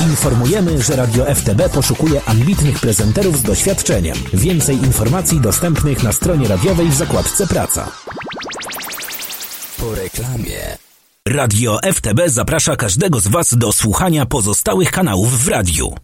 Informujemy, że Radio FTB poszukuje ambitnych prezenterów z doświadczeniem. Więcej informacji dostępnych na stronie radiowej w zakładce Praca. Po reklamie. Radio FTB zaprasza każdego z Was do słuchania pozostałych kanałów w radiu.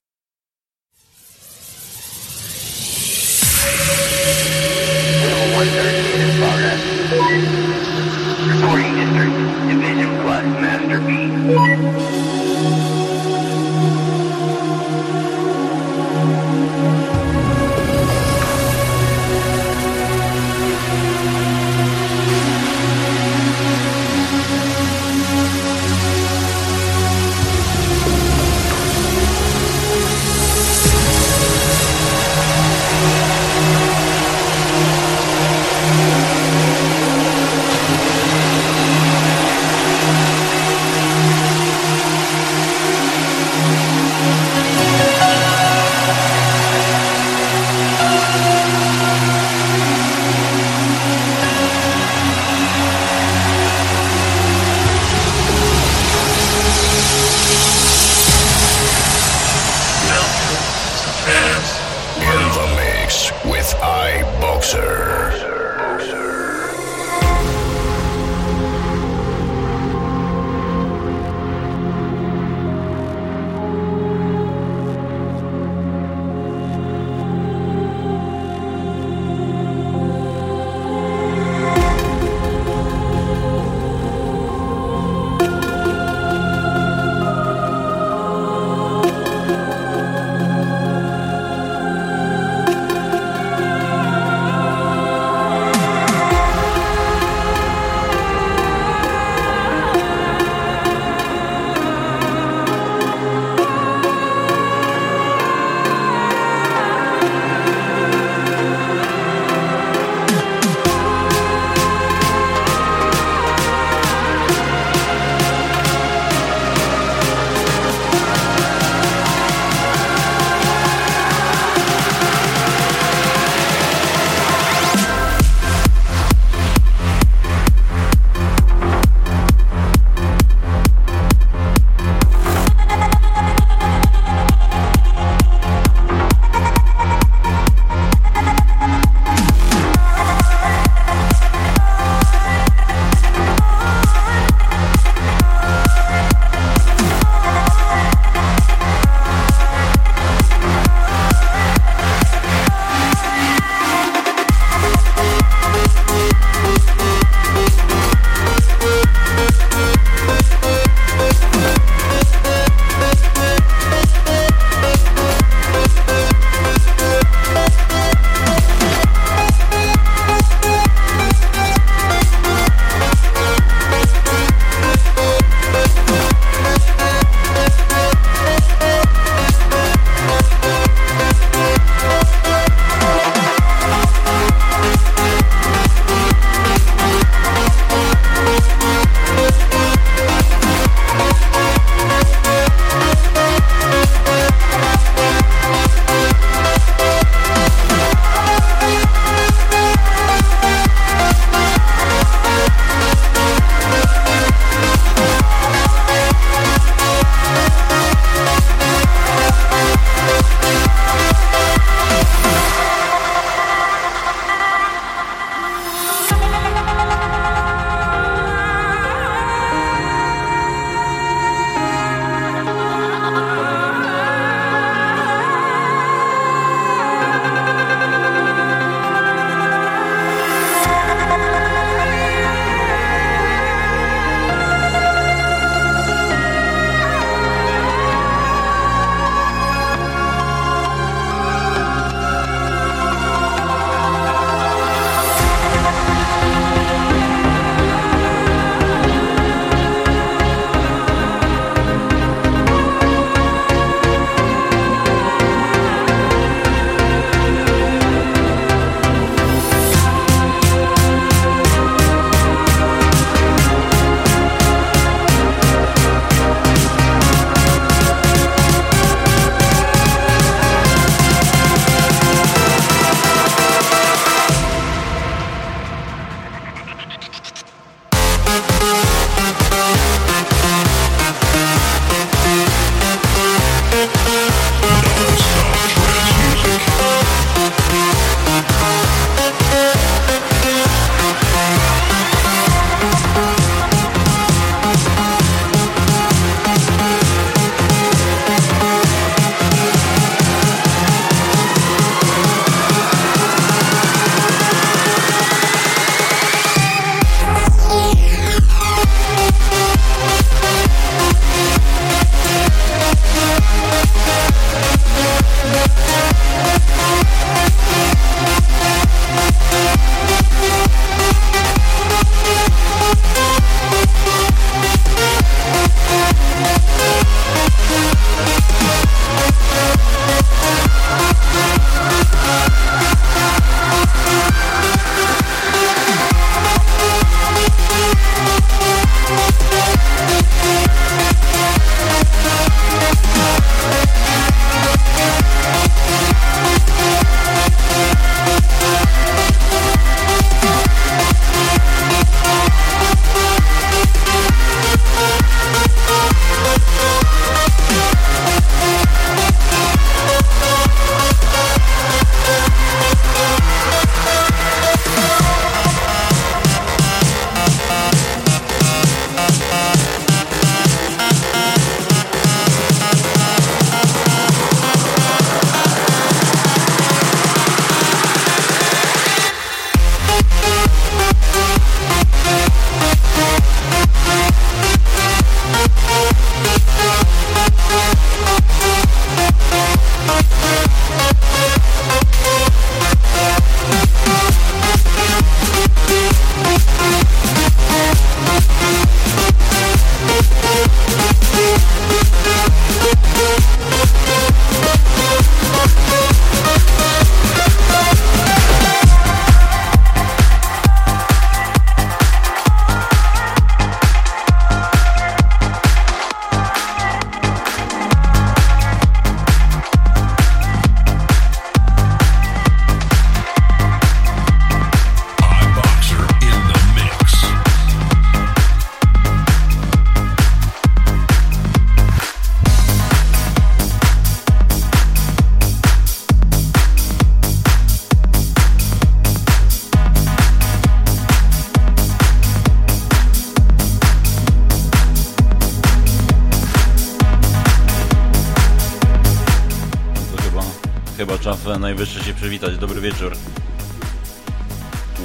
Najwyższy się przywitać. Dobry wieczór.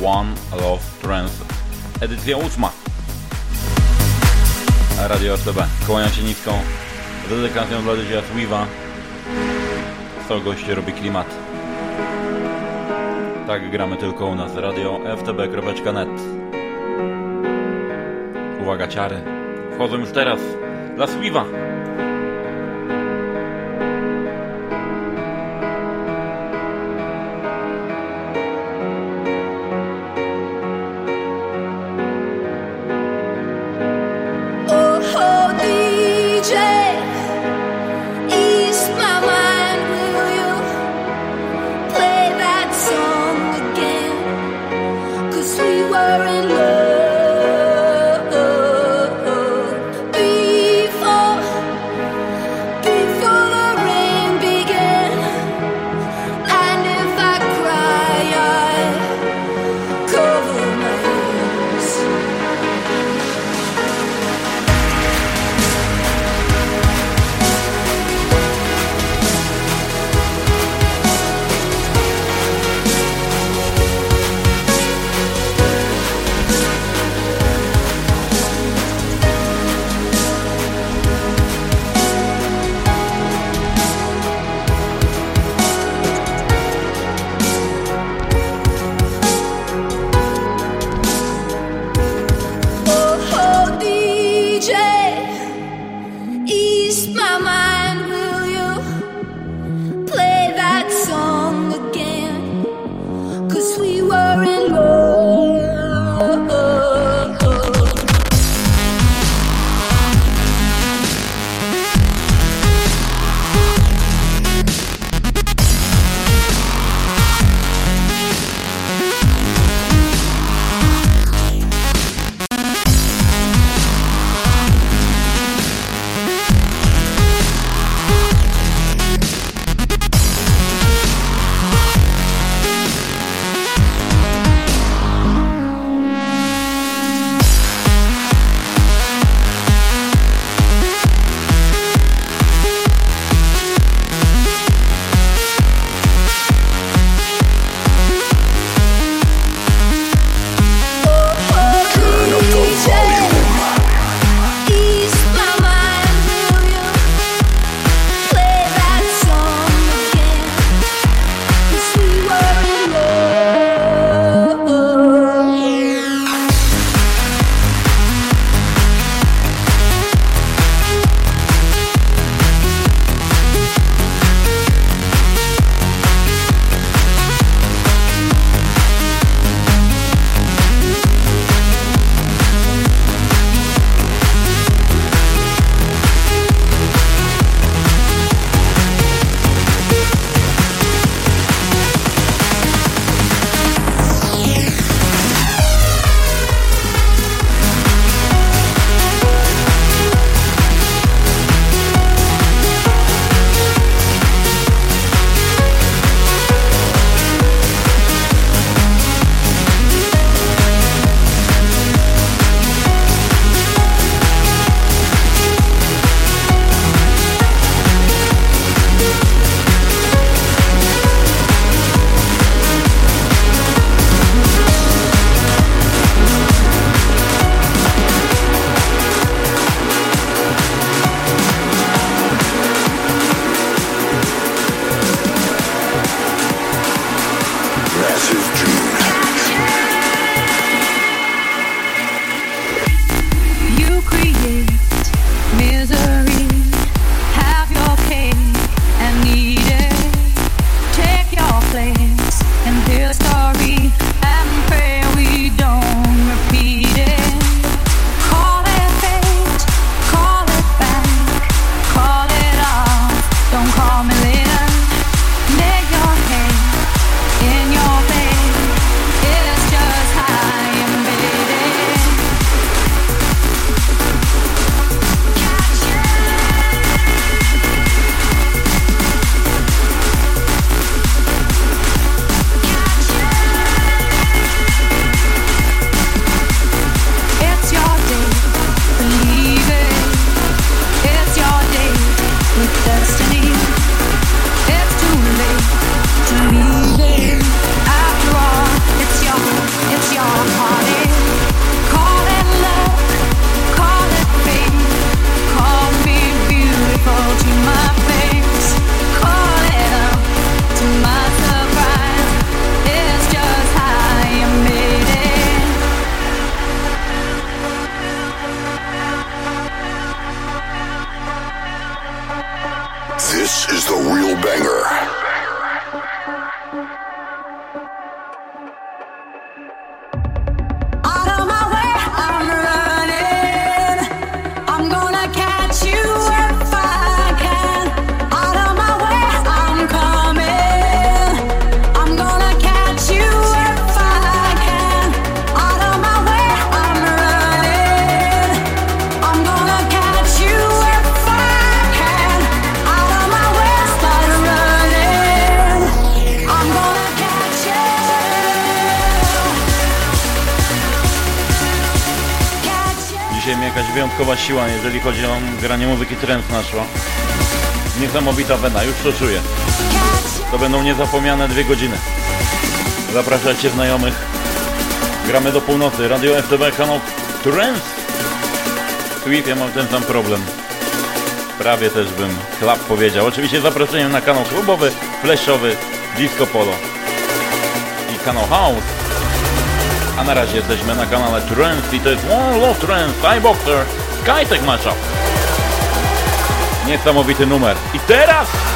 One Love Trance. Edycja ósma. Radio RTB. Kłaniam się niską. Z dedykacją dla Dyzia Sweeva. 100 gości robi klimat. Tak gramy tylko u nas. Radio ftb.net Uwaga, ciary. Wchodzą już teraz. Dla Sweeva. Siła, jeżeli chodzi o granie muzyki trance naszła. Niesamowita wena, już to czuję. To będą niezapomniane dwie godziny. Zapraszajcie znajomych. Gramy do północy. Radio FTB, kanał Trance. Sweet, ja mam ten sam problem. Prawie też bym klap powiedział. Oczywiście zaproszeniem na kanał klubowy, flashowy, disco polo i kanał house. A na razie jesteśmy na kanale Trance i to jest One Love Trance, iBoxer, Skytech Mashup. Niesamowity numer. I teraz...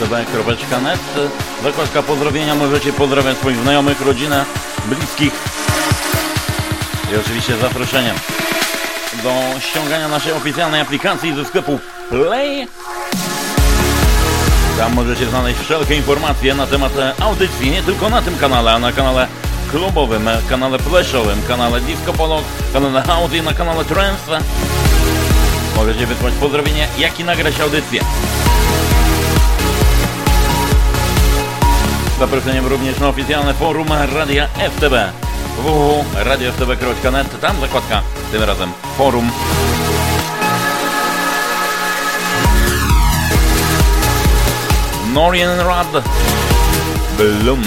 www.radio.ftb.net Zakładka pozdrowienia, możecie pozdrawiać swoich znajomych, rodzinę, bliskich i oczywiście zaproszenia do ściągania naszej oficjalnej aplikacji ze sklepu Play. Tam możecie znaleźć wszelkie informacje na temat audycji, nie tylko na tym kanale, a na kanale klubowym, kanale flashowym, kanale Disco Polo, kanale Audi, na kanale Trance. Możecie wysłać pozdrowienie, jak i nagrać audycję. Zaproszeniem również na oficjalne forum Radia FTB www.radioftb.net Tam zakładka, tym razem forum. Norian Rad Bloom.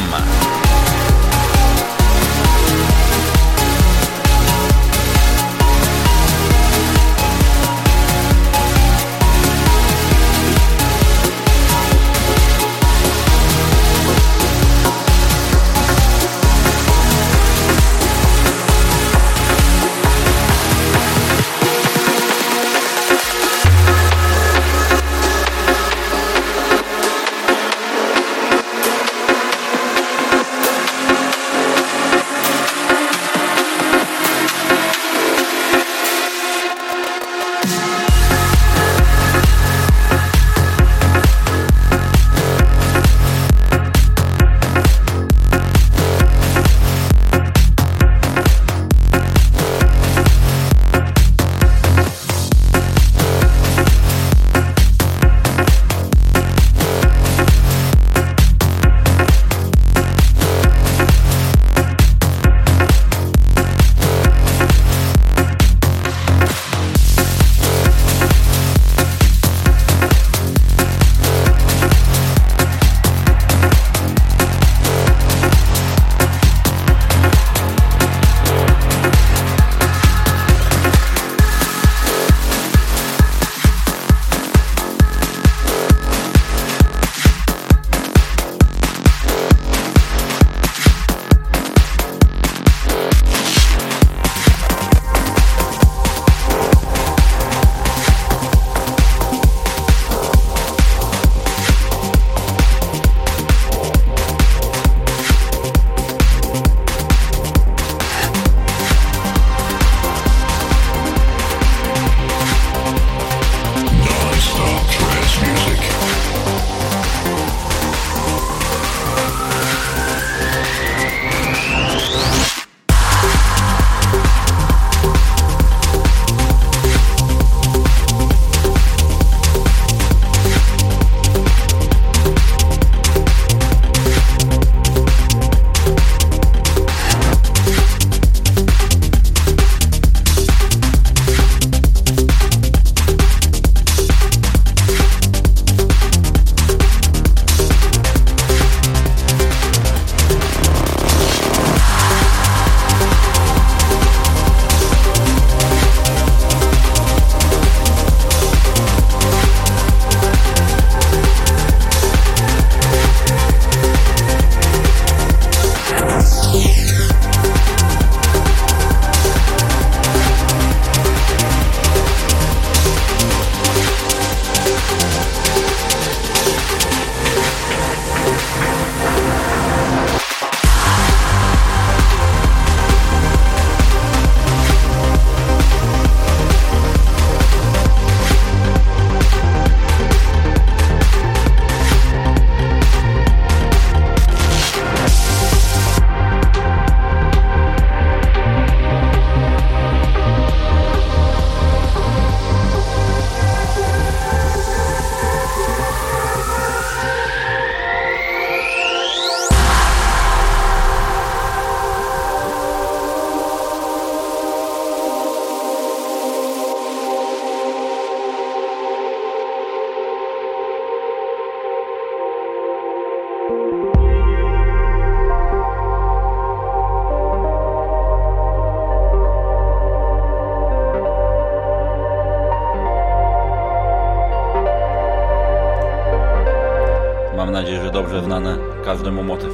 om at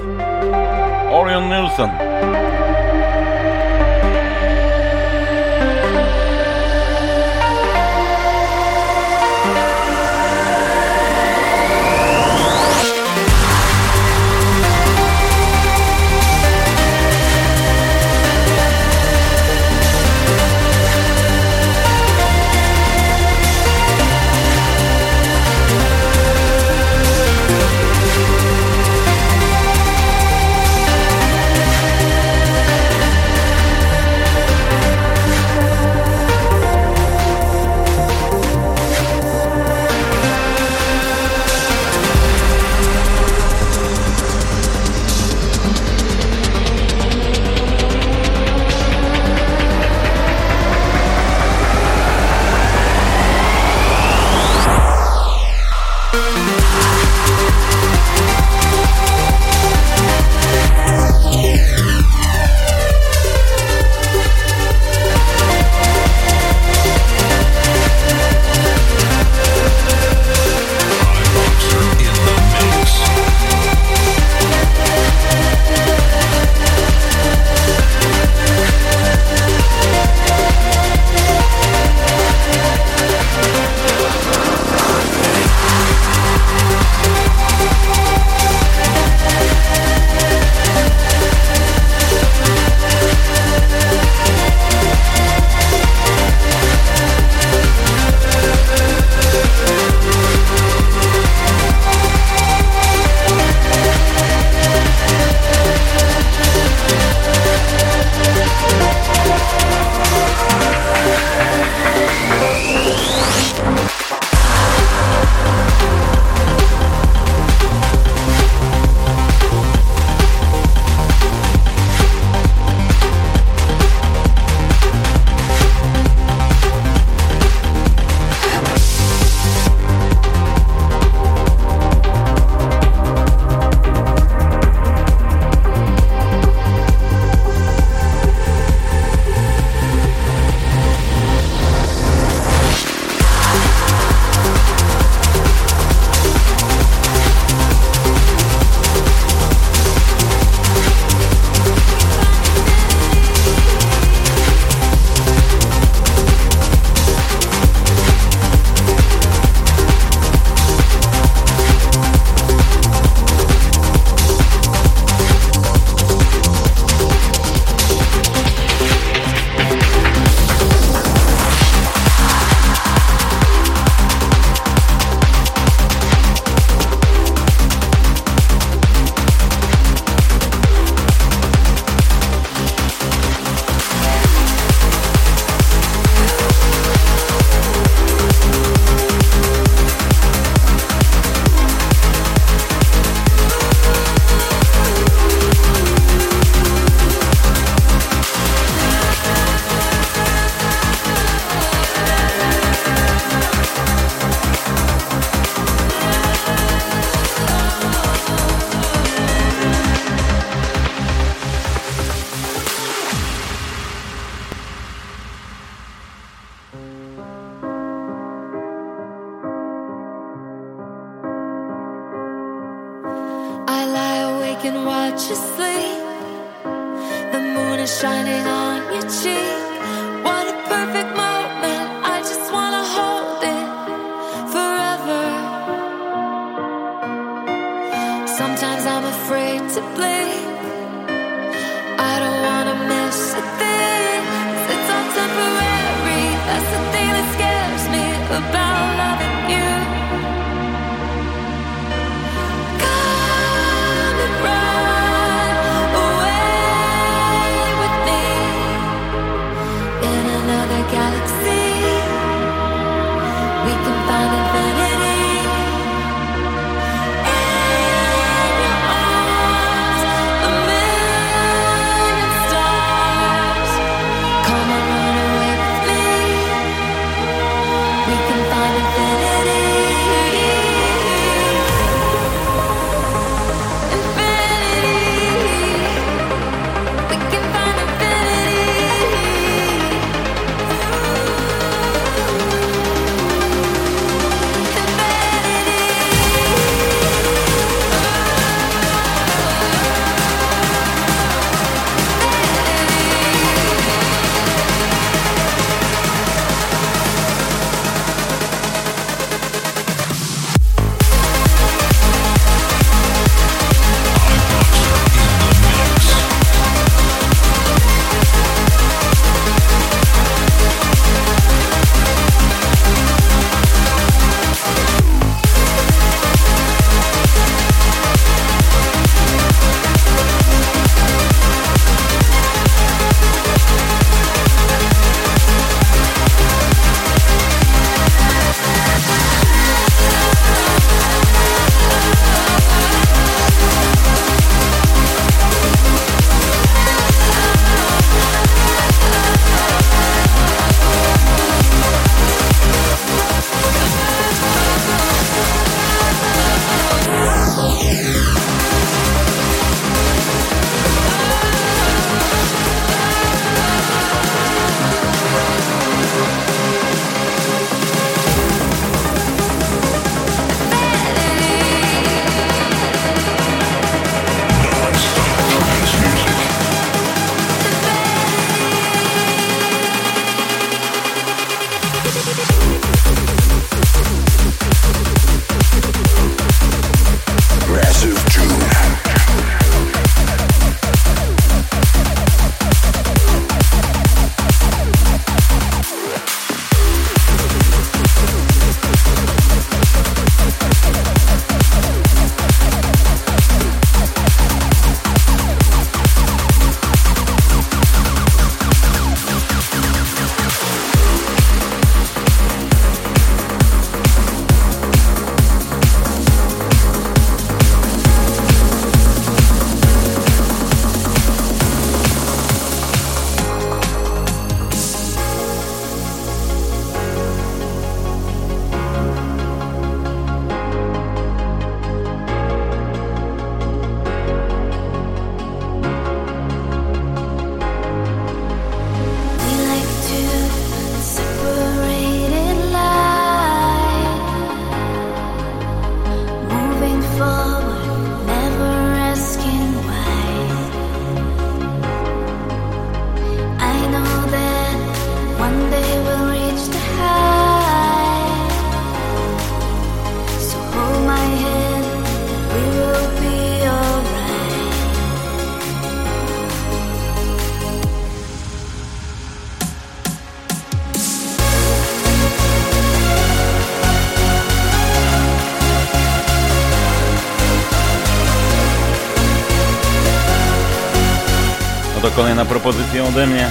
kolejna propozycja ode mnie.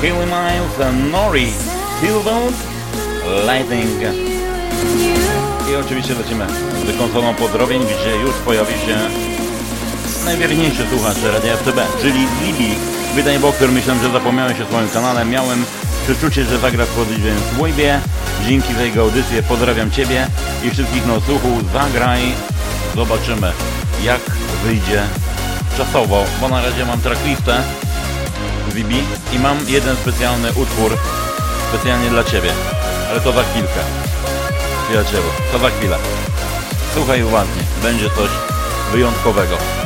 Hayley Miles, Nori, Stillbones, Lighting. I oczywiście lecimy z konsolą pozdrowień, gdzie już pojawi się najwierniejszy słuchacz Radia FTB, czyli Libi. Wydaj Bokter, myślałem, że zapomniałem się w swoim kanale. Miałem przeczucie, że zagra w w Webie. Dzięki za jego audycję pozdrawiam Ciebie i wszystkich na. Zagraj, zobaczymy jak wyjdzie czasowo, bo na razie mam tracklistę I mam jeden specjalny utwór specjalnie dla Ciebie, ale to za chwilkę. Przyjacielu, to za chwilę. Słuchaj uważnie, będzie coś wyjątkowego.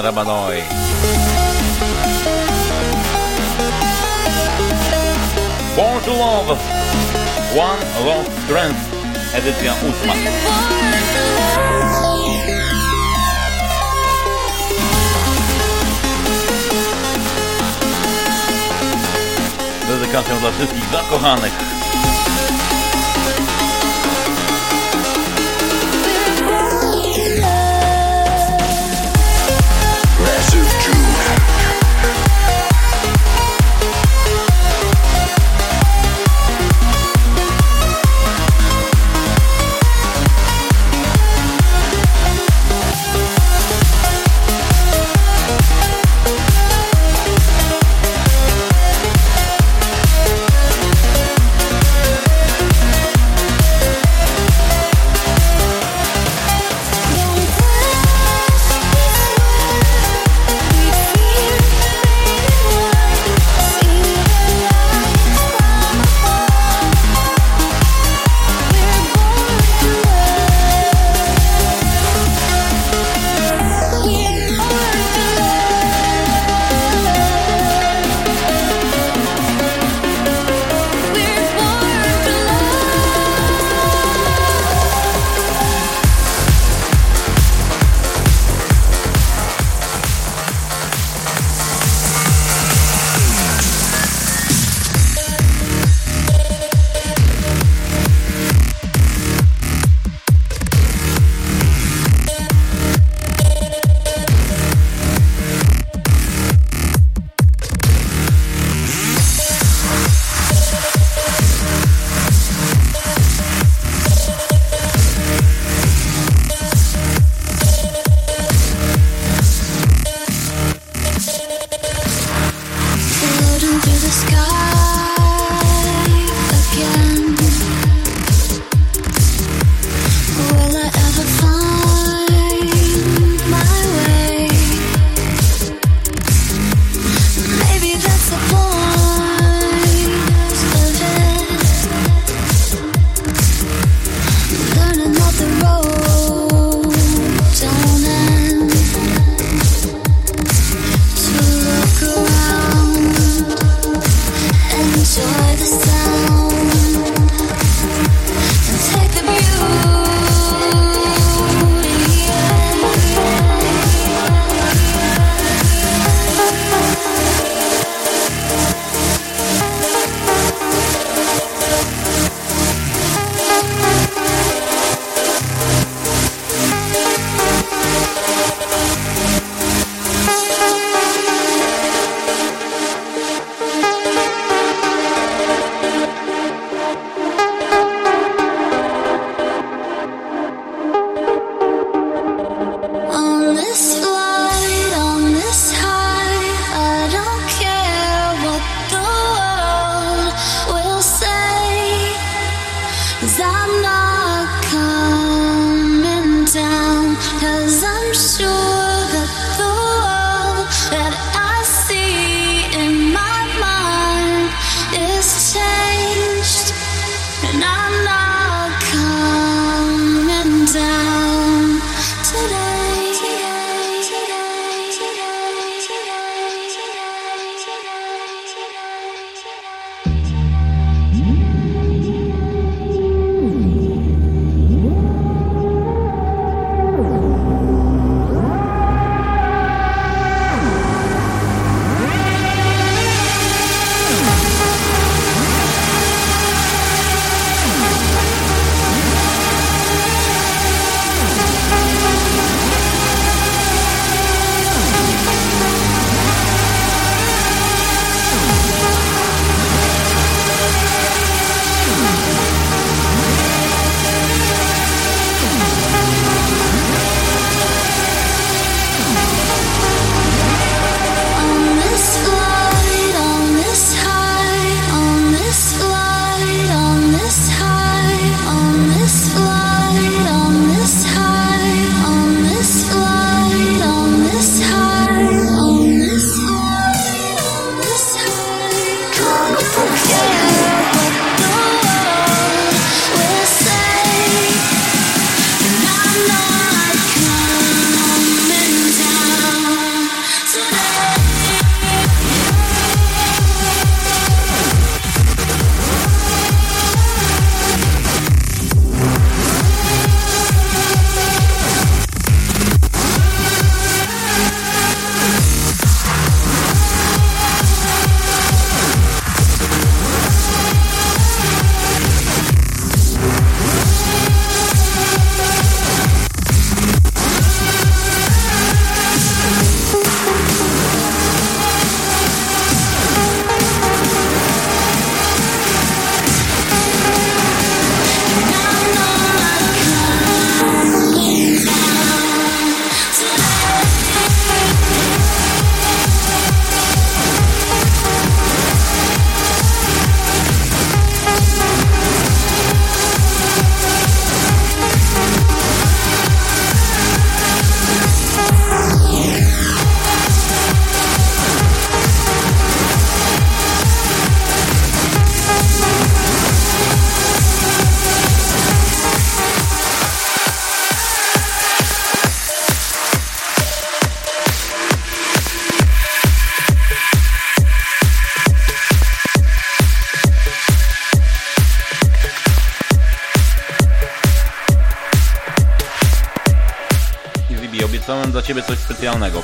Rabanov.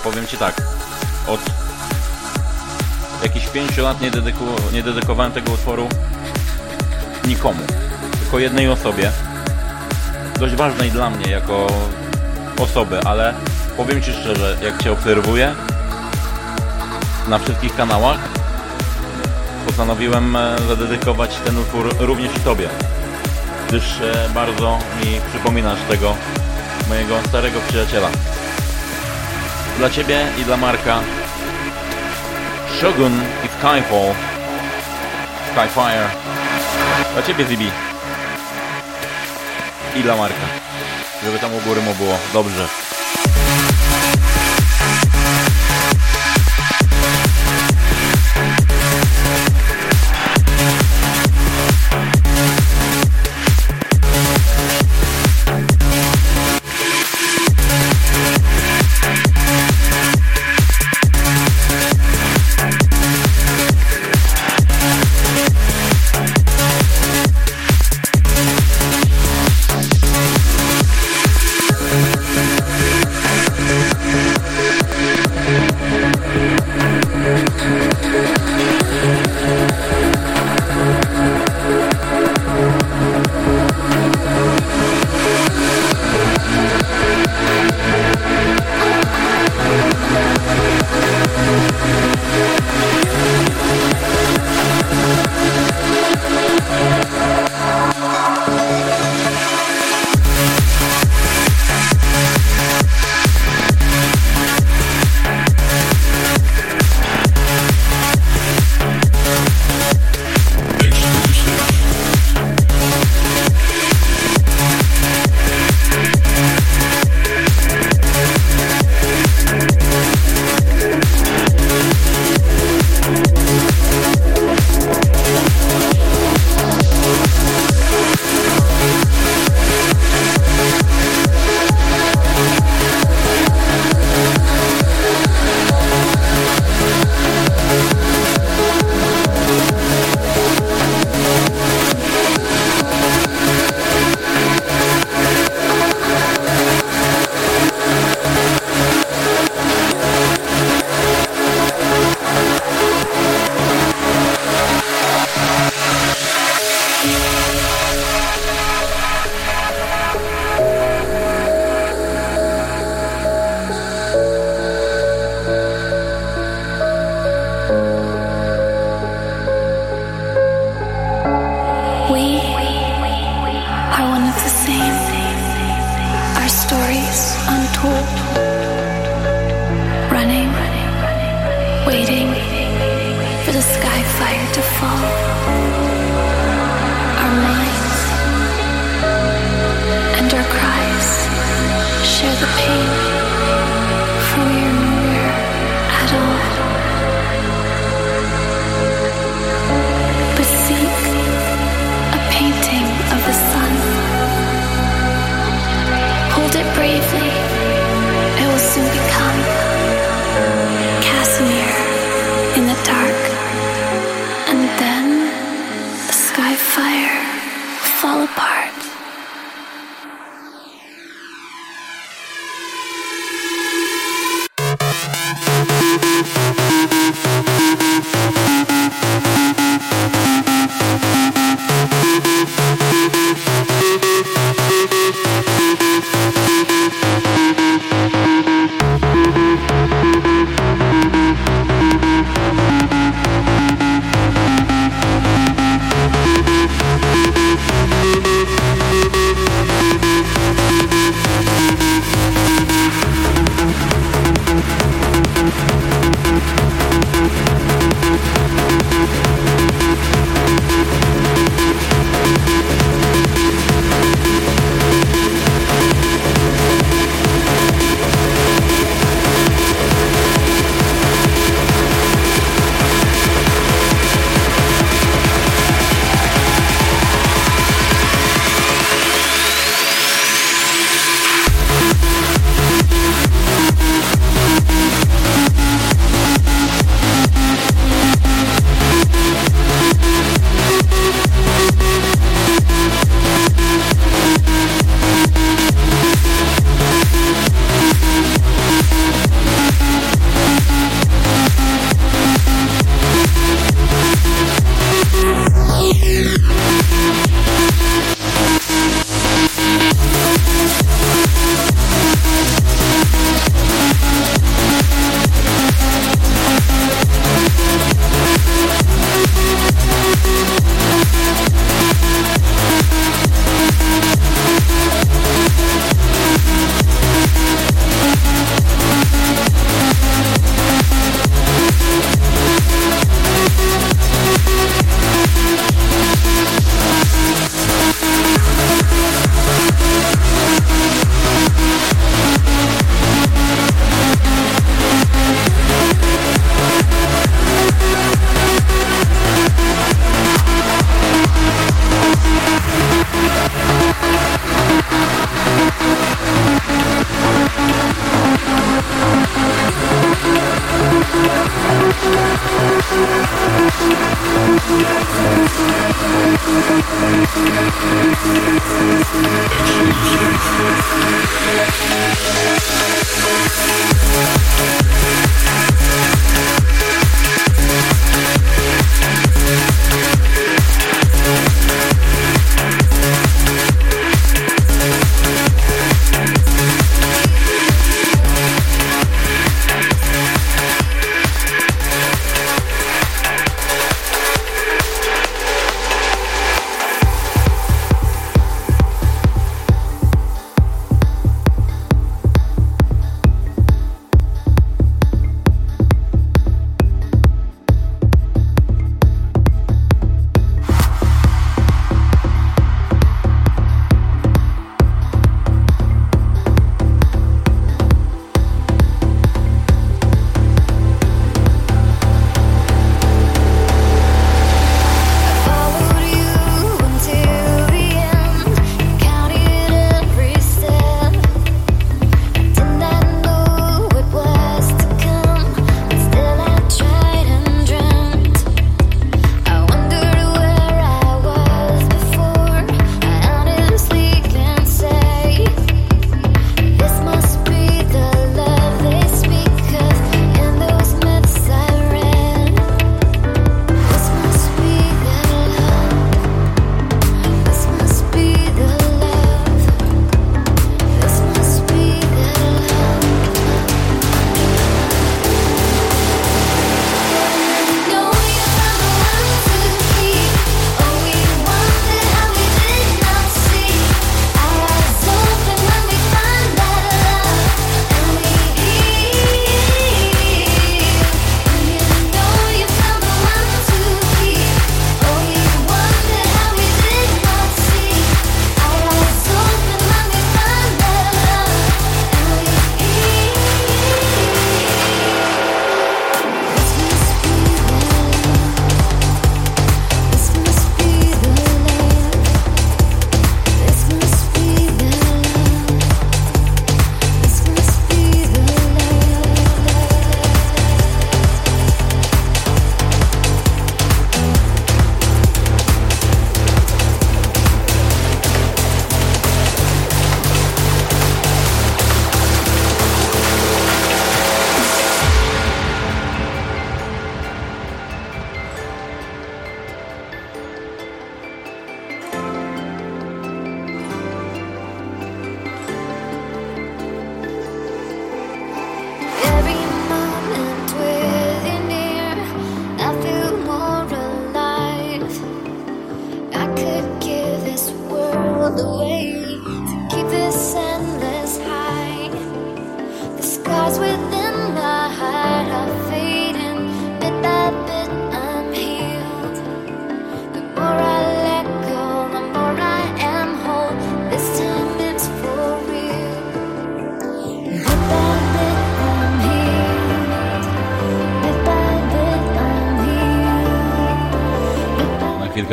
Powiem Ci tak, od jakichś pięciu lat nie, dedyku, nie dedykowałem tego utworu nikomu, tylko jednej osobie, dość ważnej dla mnie jako osoby, ale powiem Ci szczerze, jak Cię obserwuję na wszystkich kanałach, postanowiłem e, zadedykować ten utwór również i Tobie, gdyż e, bardzo mi przypominasz tego mojego starego przyjaciela. Dla Ciebie i dla Marka. Shogun i Skyfall. Skyfire. Dla Ciebie Zibi. I dla Marka. Żeby tam u góry mu było dobrze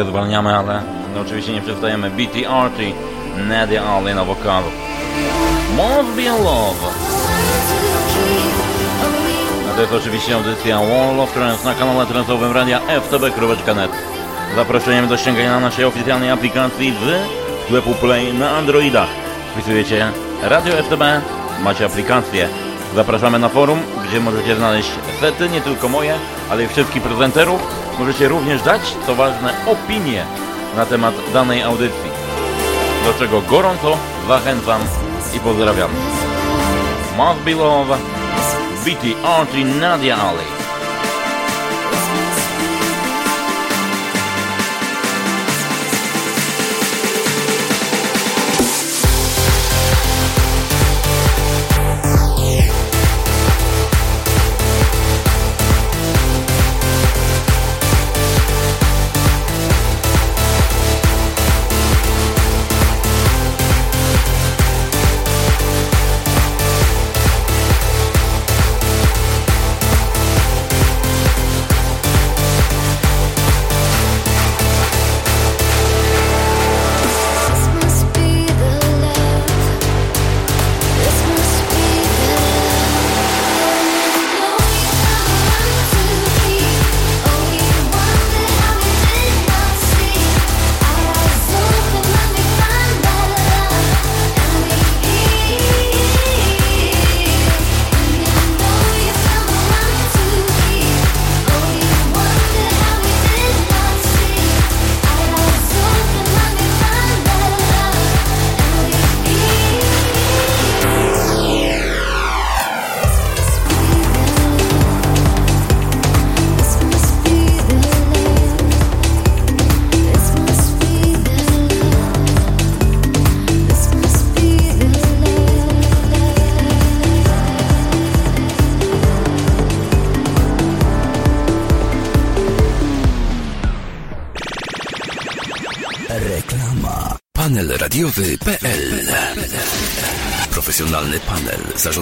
zwalniamy, ale no, oczywiście nie przestajemy. BTRT, Nadia Ali na wokalu. Must Be Love. A to jest oczywiście audycja Wall of Trance na kanale transowym radia ftb.net. Zaproszeniem do ściągania naszej oficjalnej aplikacji z sklepu Play na Androidach. Wpisujecie Radio FTB, macie aplikację. Zapraszamy na forum, gdzie możecie znaleźć sety, nie tylko moje, ale i wszystkich prezenterów Możecie również dać, co ważne, opinie na temat danej audycji, do czego gorąco zachęcam i pozdrawiam. Must be love, BT Nadia Ali.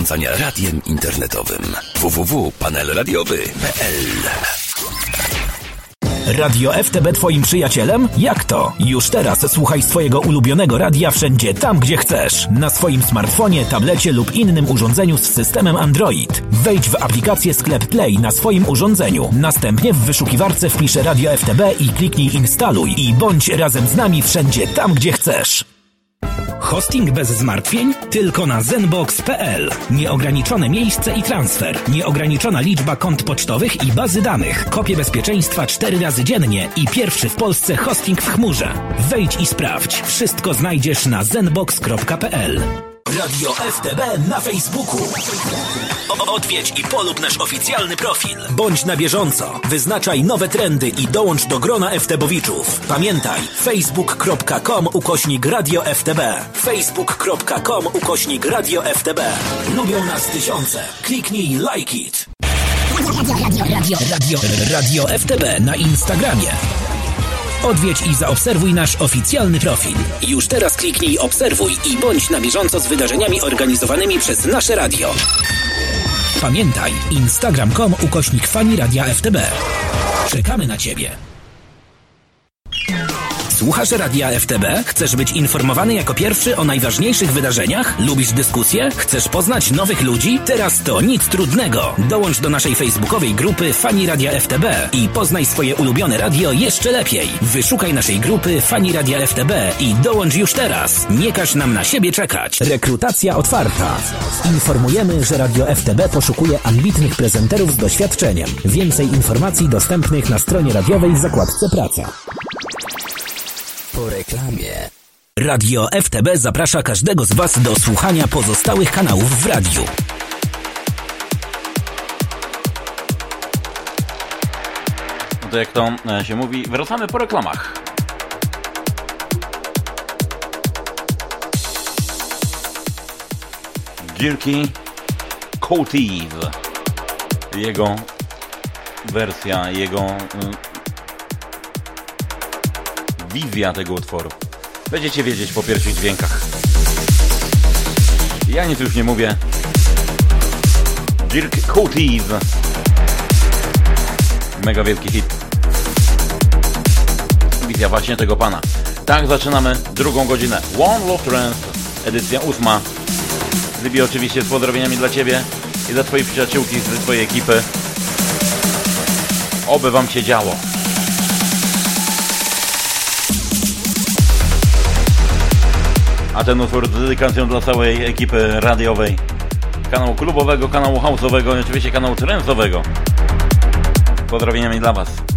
Zarządzania radiem internetowym www.panelradiowy.pl Radio FTB Twoim przyjacielem? Jak to? Już teraz słuchaj swojego ulubionego radia wszędzie tam, gdzie chcesz. Na swoim smartfonie, tablecie lub innym urządzeniu z systemem Android. Wejdź w aplikację Sklep Play na swoim urządzeniu. Następnie w wyszukiwarce wpisz Radio FTB i kliknij instaluj i bądź razem z nami wszędzie tam, gdzie chcesz. Hosting bez zmartwień? Tylko na zenbox.pl. Nieograniczone miejsce i transfer. Nieograniczona liczba kont pocztowych i bazy danych. Kopie bezpieczeństwa 4 razy dziennie i pierwszy w Polsce hosting w chmurze. Wejdź i sprawdź. Wszystko znajdziesz na zenbox.pl. Radio FTB na Facebooku. Odwiedź i polub nasz oficjalny profil. Bądź na bieżąco. Wyznaczaj nowe trendy i dołącz do grona FTBowiczów. Pamiętaj, facebook.com ukośnik Radio FTB. facebook.com ukośnik Radio FTB. Lubią nas tysiące. Kliknij like it. Radio, radio, radio FTB na Instagramie. Odwiedź i zaobserwuj nasz oficjalny profil. Już teraz kliknij obserwuj i bądź na bieżąco z wydarzeniami organizowanymi przez nasze radio. Pamiętaj, instagram.com ukośnik fani radia FTB. Czekamy na Ciebie. Słuchasz Radia FTB? Chcesz być informowany jako pierwszy o najważniejszych wydarzeniach? Lubisz dyskusje? Chcesz poznać nowych ludzi? Teraz to nic trudnego. Dołącz do naszej facebookowej grupy Fani Radia FTB i poznaj swoje ulubione radio jeszcze lepiej. Wyszukaj naszej grupy Fani Radia FTB i dołącz już teraz. Nie każ nam na siebie czekać. Rekrutacja otwarta. Informujemy, że Radio FTB poszukuje ambitnych prezenterów z doświadczeniem. Więcej informacji dostępnych na stronie radiowej w zakładce Praca. Po reklamie. Radio FTB zaprasza każdego z Was do słuchania pozostałych kanałów w radiu. To jak to e, się mówi, wracamy po reklamach. Gierki Coative. Jego wersja, jego wizja tego utworu. Będziecie wiedzieć po pierwszych dźwiękach. Ja nic już nie mówię. Dirk Coative. Mega wielki hit. Wizja właśnie tego pana. Tak zaczynamy drugą godzinę. One Love Trance, edycja ósma. Libi oczywiście z pozdrowieniami dla Ciebie i dla Twojej przyjaciółki z Twojej ekipy. Oby Wam się działo. A ten utwór z dedykacją dla całej ekipy radiowej. Kanału klubowego, kanału house'owego i oczywiście kanału trendsowego. Pozdrowieniami dla Was.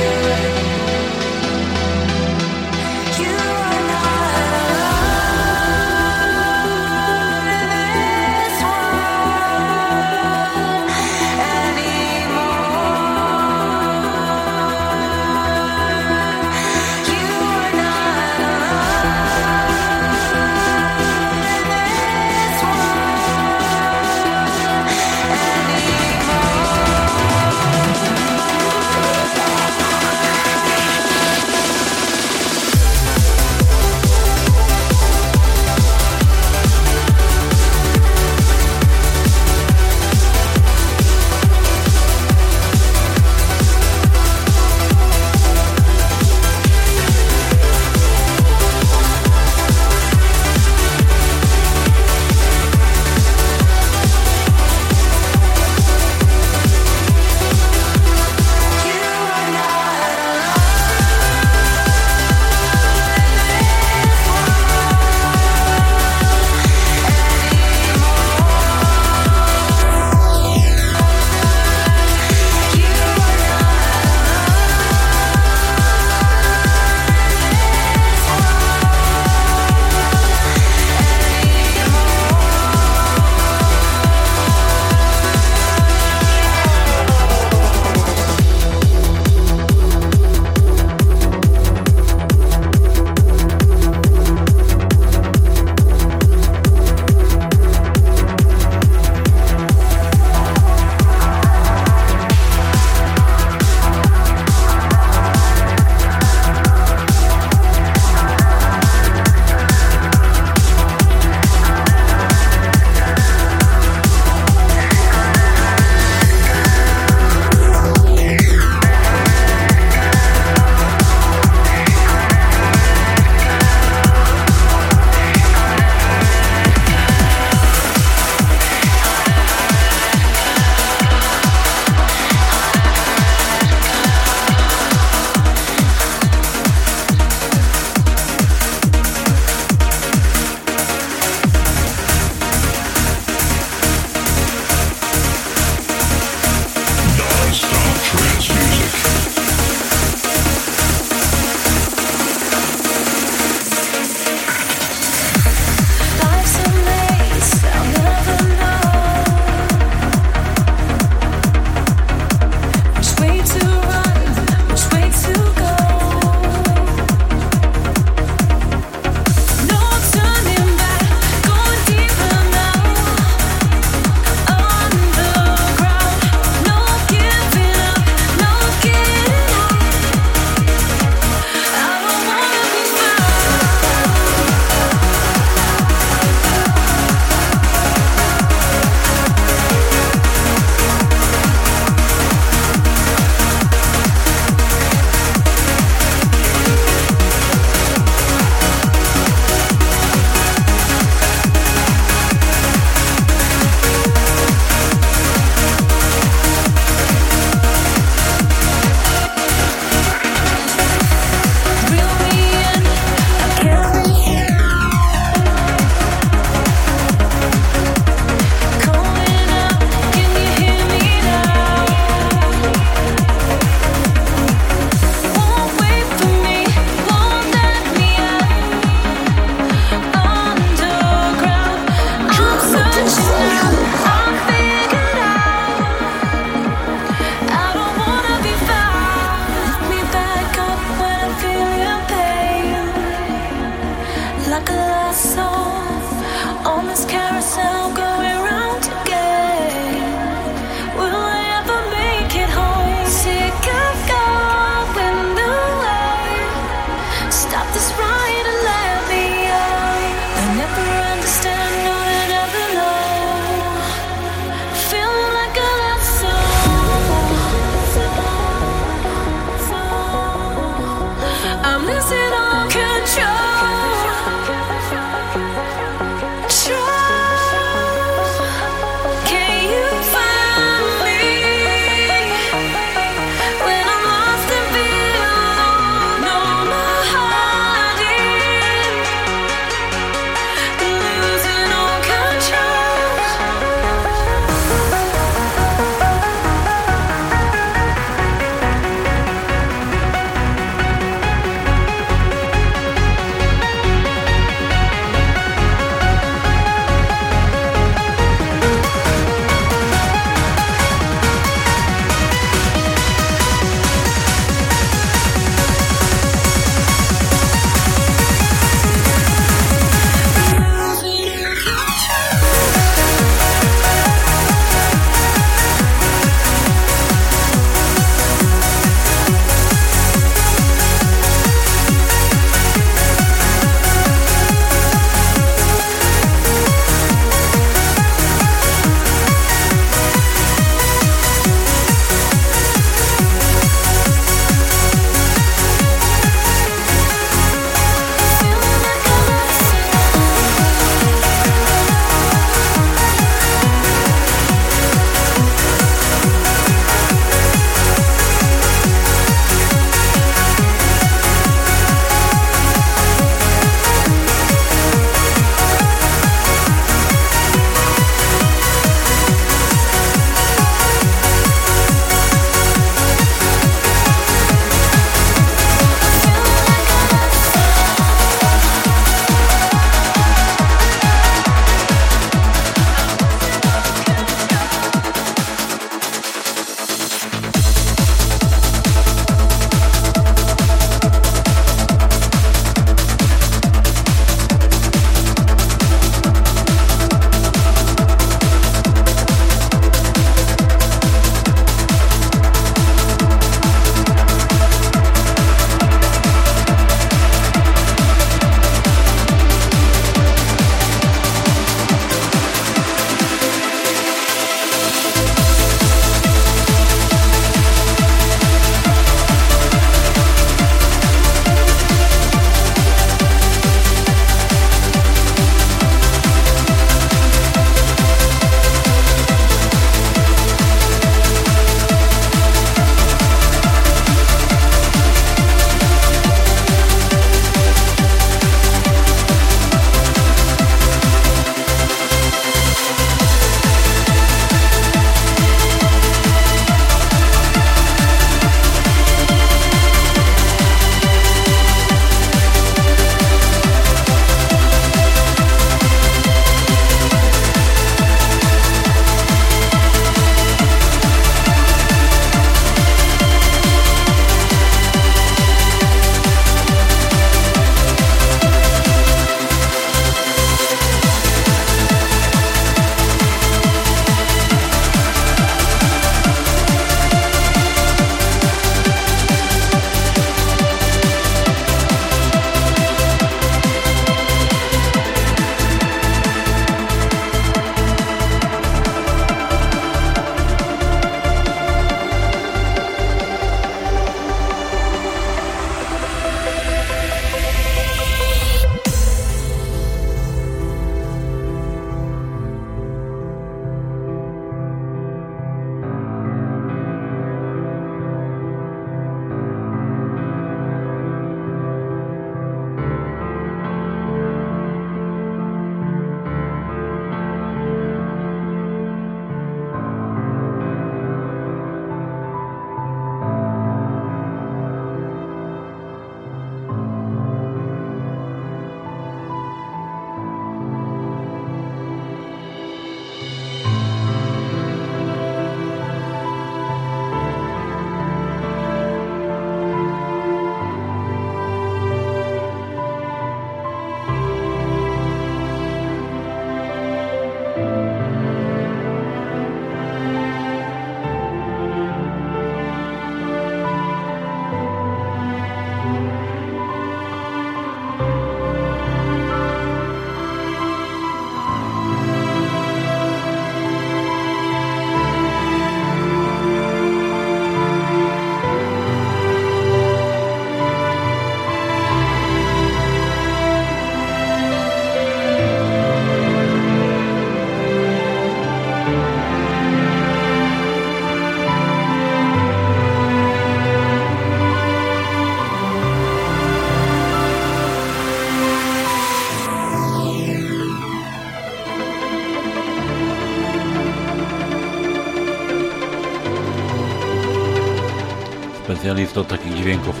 Od takich dźwięków.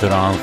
Trans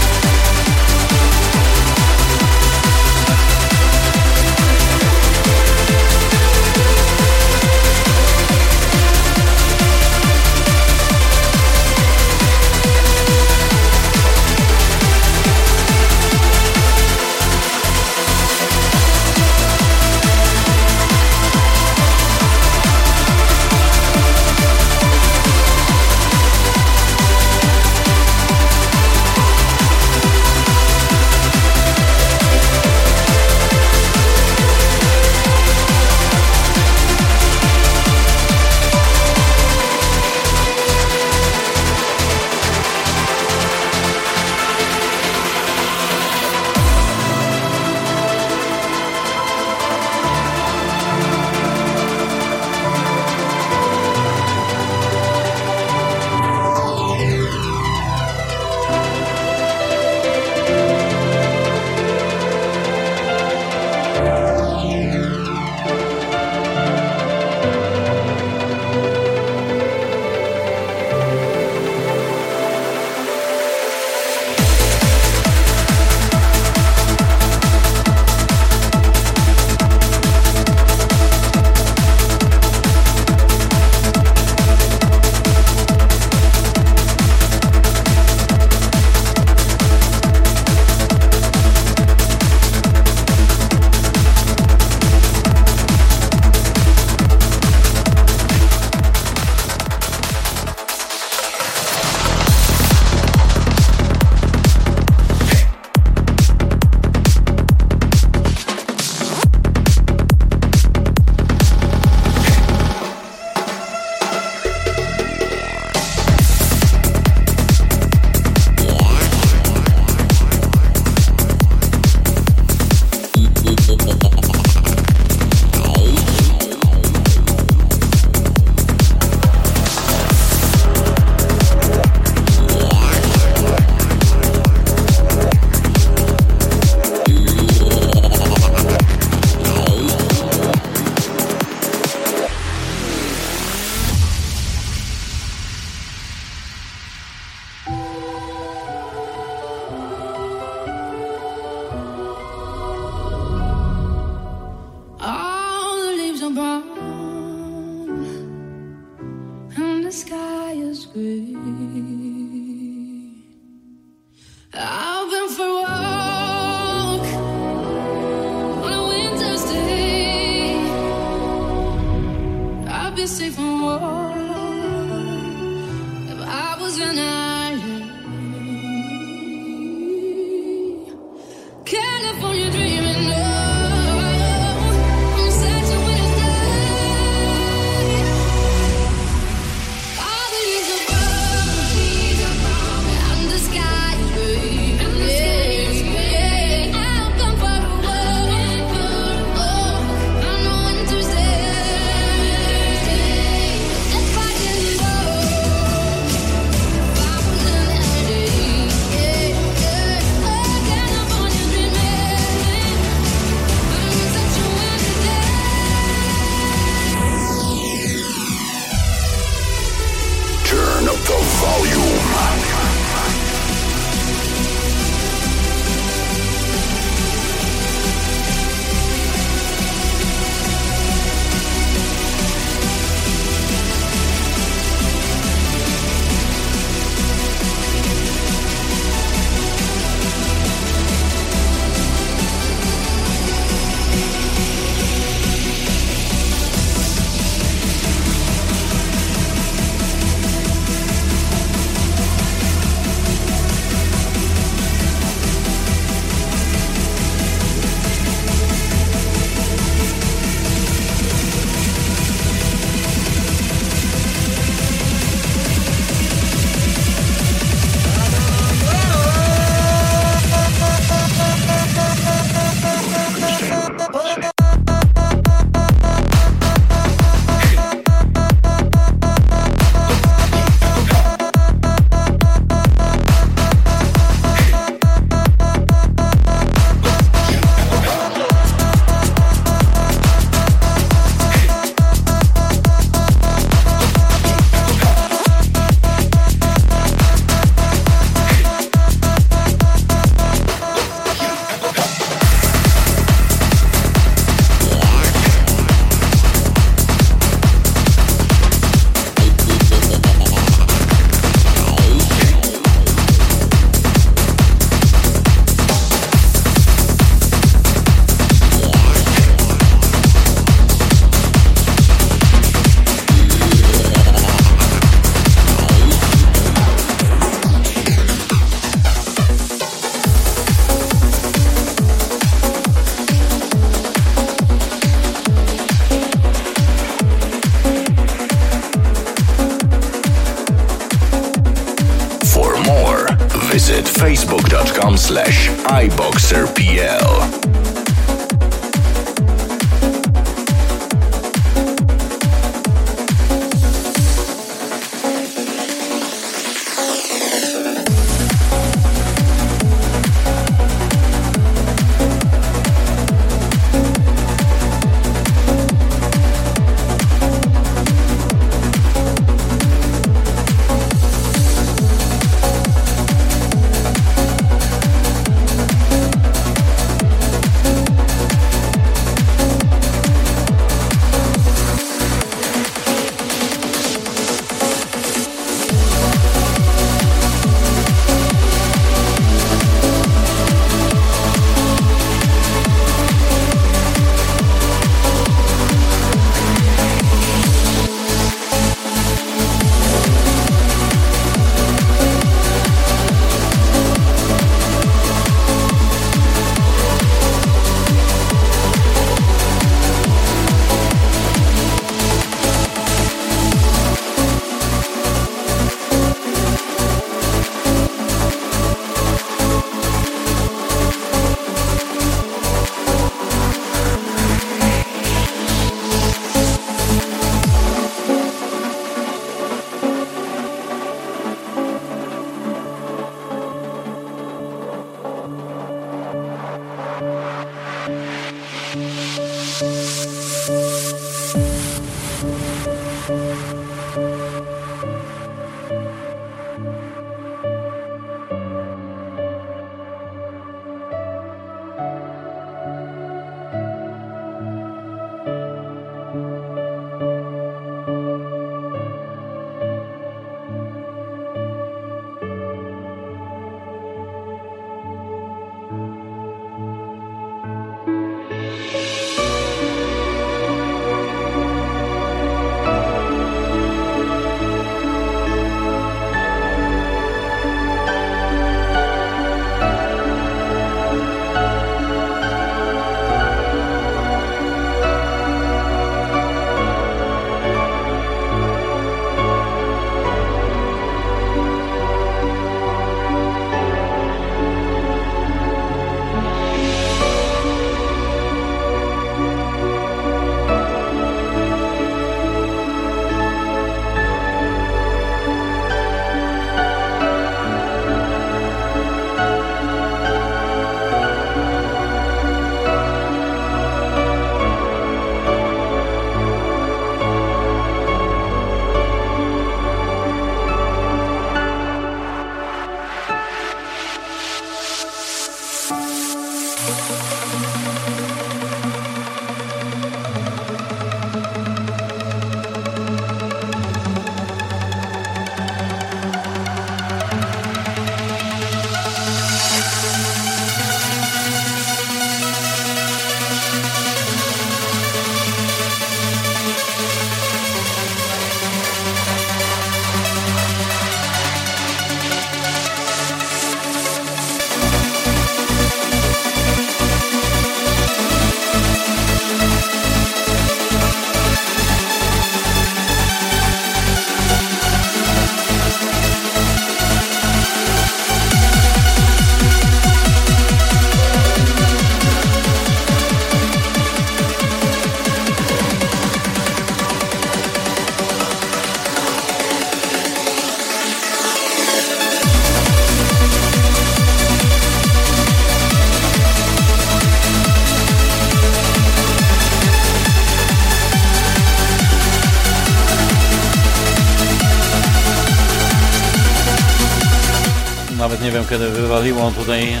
kiedy wywaliło tutaj e,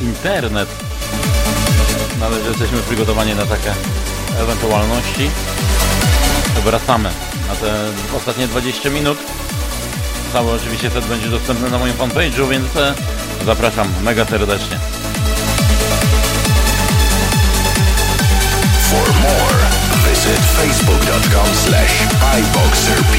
internet. No ale że jesteśmy przygotowani na takie ewentualności. Wracamy na te ostatnie 20 minut. Cały oczywiście set będzie dostępny na moim fanpage'u, więc e, zapraszam mega serdecznie. For more, visit facebook.com slash iboxerpl.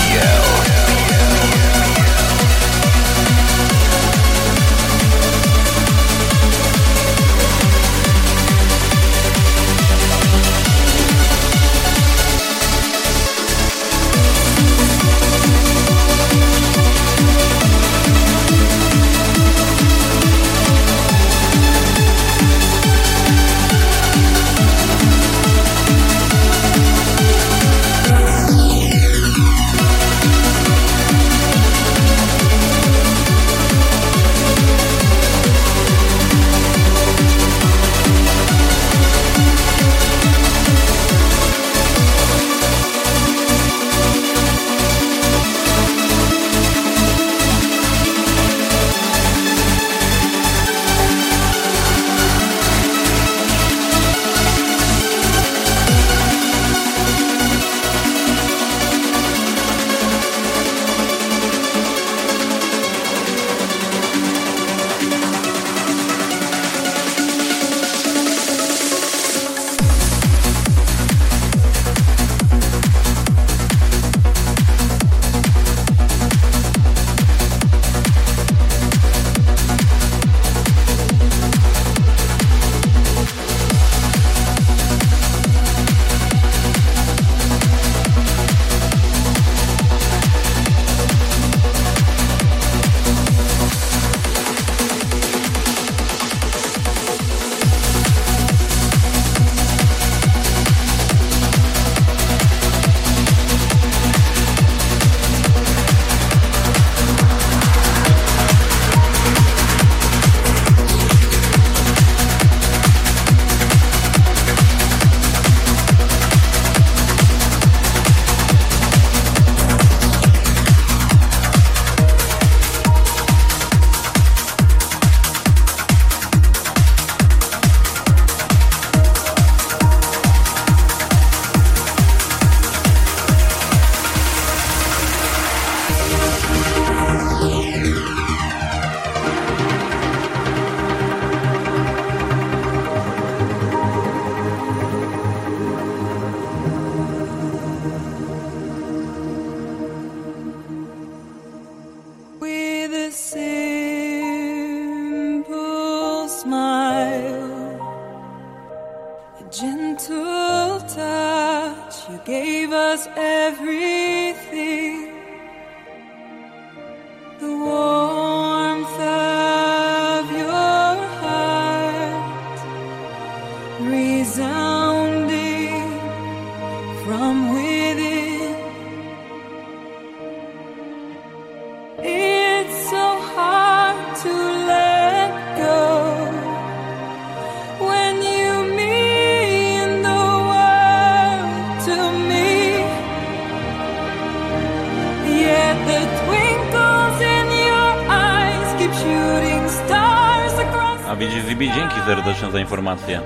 Informację.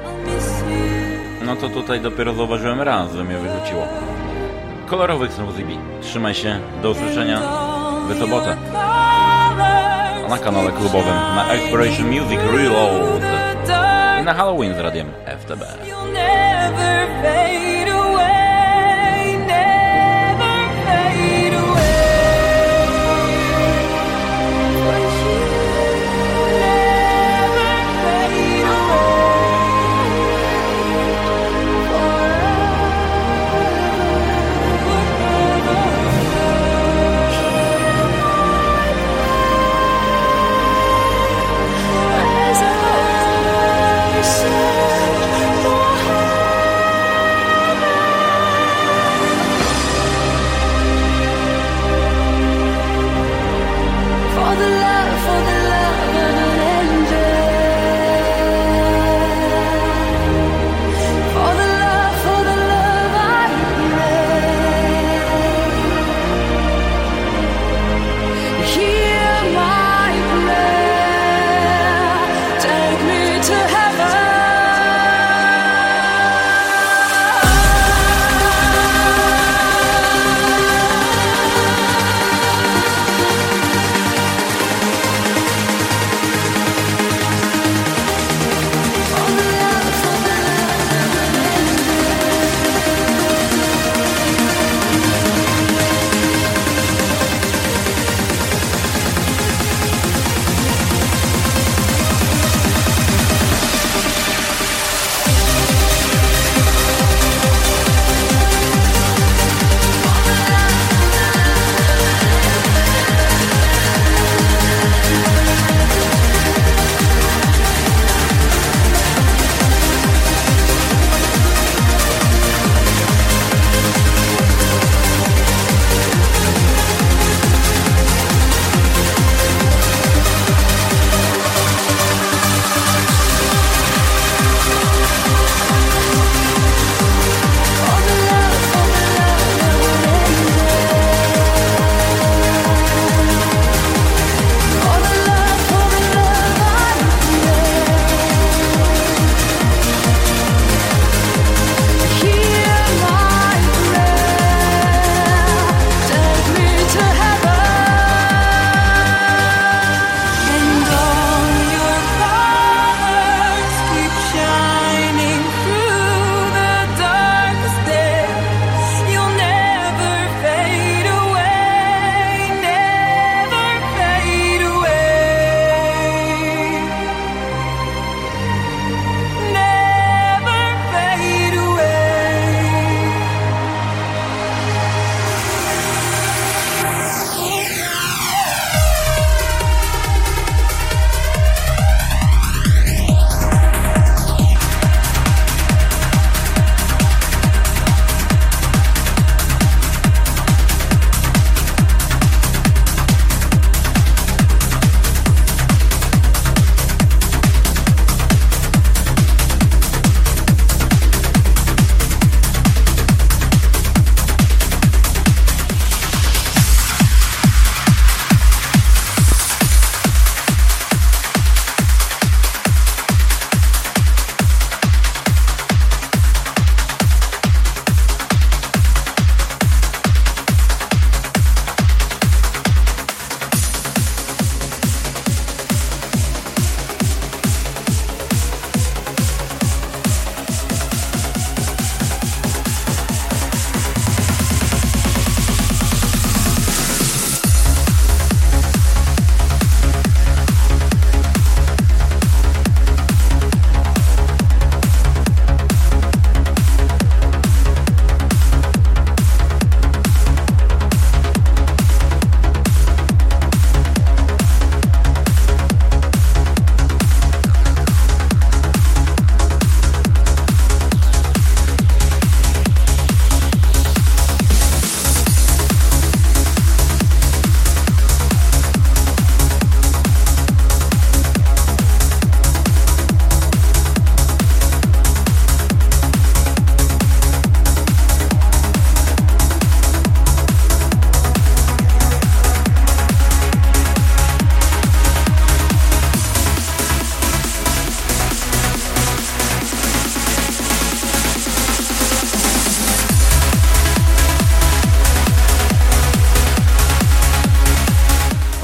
No to tutaj dopiero zauważyłem raz, że mnie wyrzuciło. Kolorowych snów Zibi. Trzymaj się, do usłyszenia w sobotę. A na kanale klubowym na Exploration Music Reload i na Halloween z radiem FTB.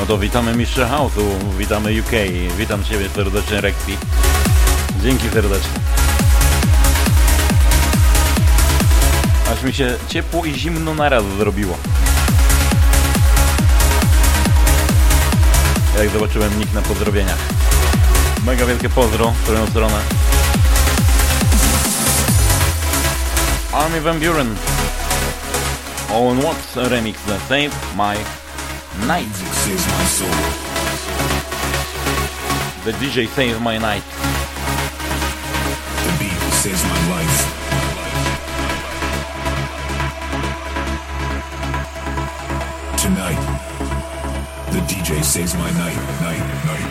To witamy mistrza House'u, witamy UK, witam Ciebie serdecznie Rexy. Dzięki serdecznie. Aż mi się ciepło i zimno naraz zrobiło. Jak zobaczyłem nick na pozdrowieniach. Mega wielkie pozdro w swoją stronę. Army Van Buren. Owen Watts remix Save My Night. The DJ saves My Night. The beat saves my life. Tonight, the DJ saves my night, night, night.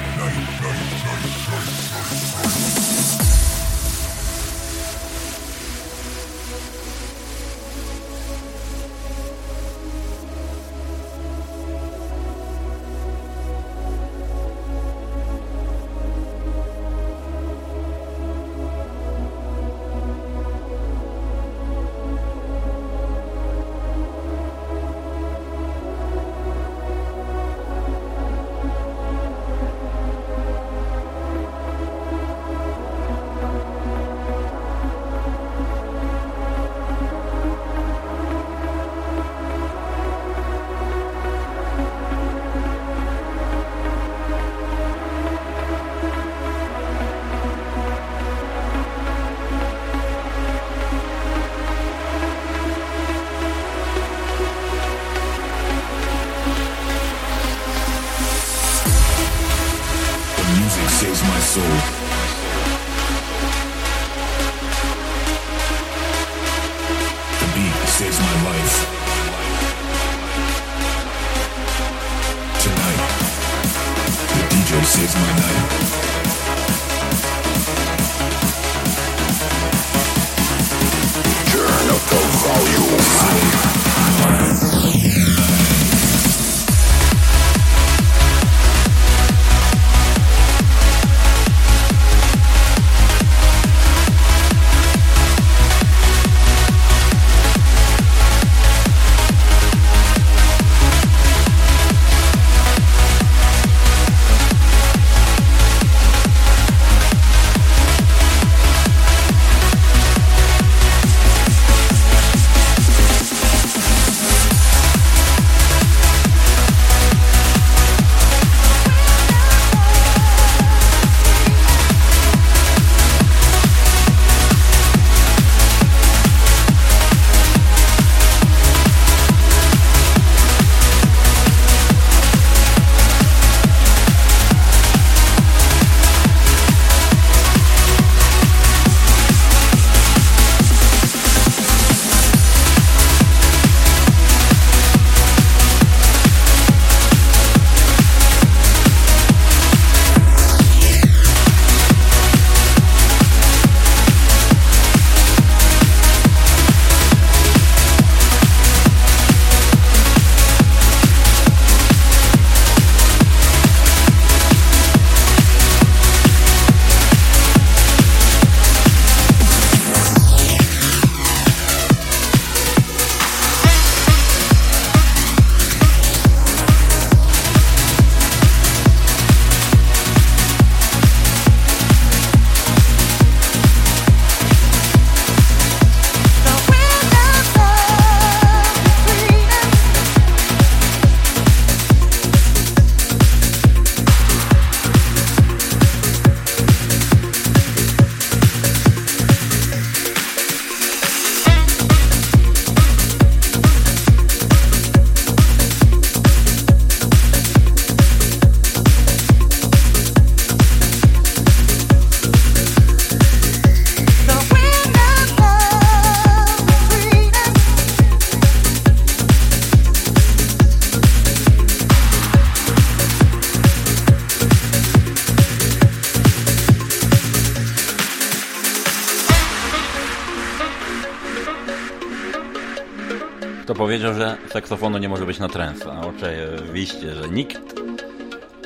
Saksofonu nie może być na? A oczywiście, że nikt.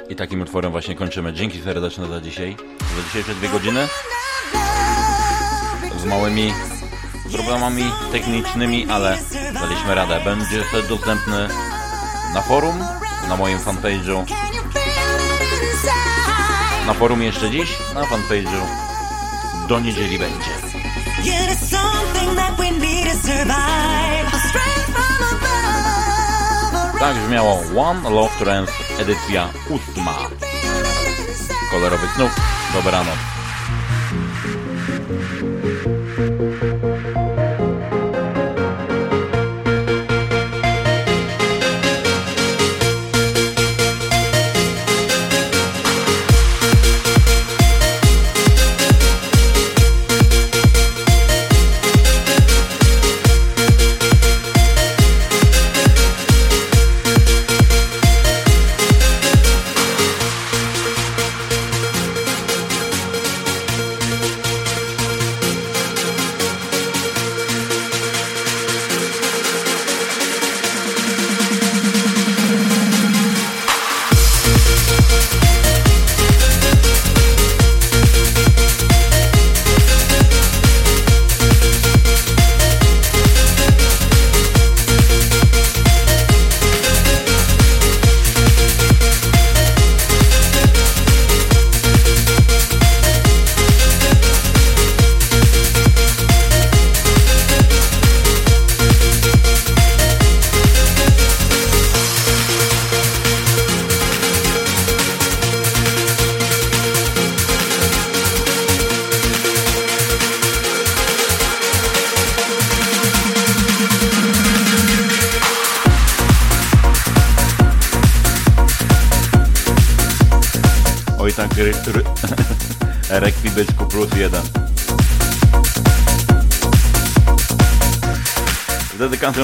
I takim utworem właśnie kończymy. Dzięki serdeczne za dzisiaj. Za dzisiejsze dwie godziny. Z małymi problemami technicznymi, ale daliśmy radę. Będzie dostępny na forum, na moim fanpage'u. Na forum jeszcze dziś, na fanpage'u do niedzieli będzie. Tak brzmiało One Love Trance edycja ósma. Kolorowych snów. Dobranoc.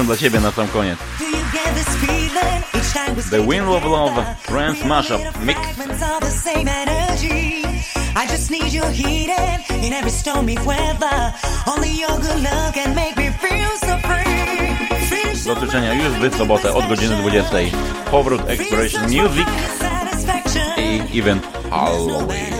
Dla Ciebie na sam koniec. The Wind of Love Trance Mashup Mix. I just need your in every stormy weather. Only your good love can make me feel so free. Do życzenia już w sobotę od godziny 20. Powrót Exploration Music i event Halloween.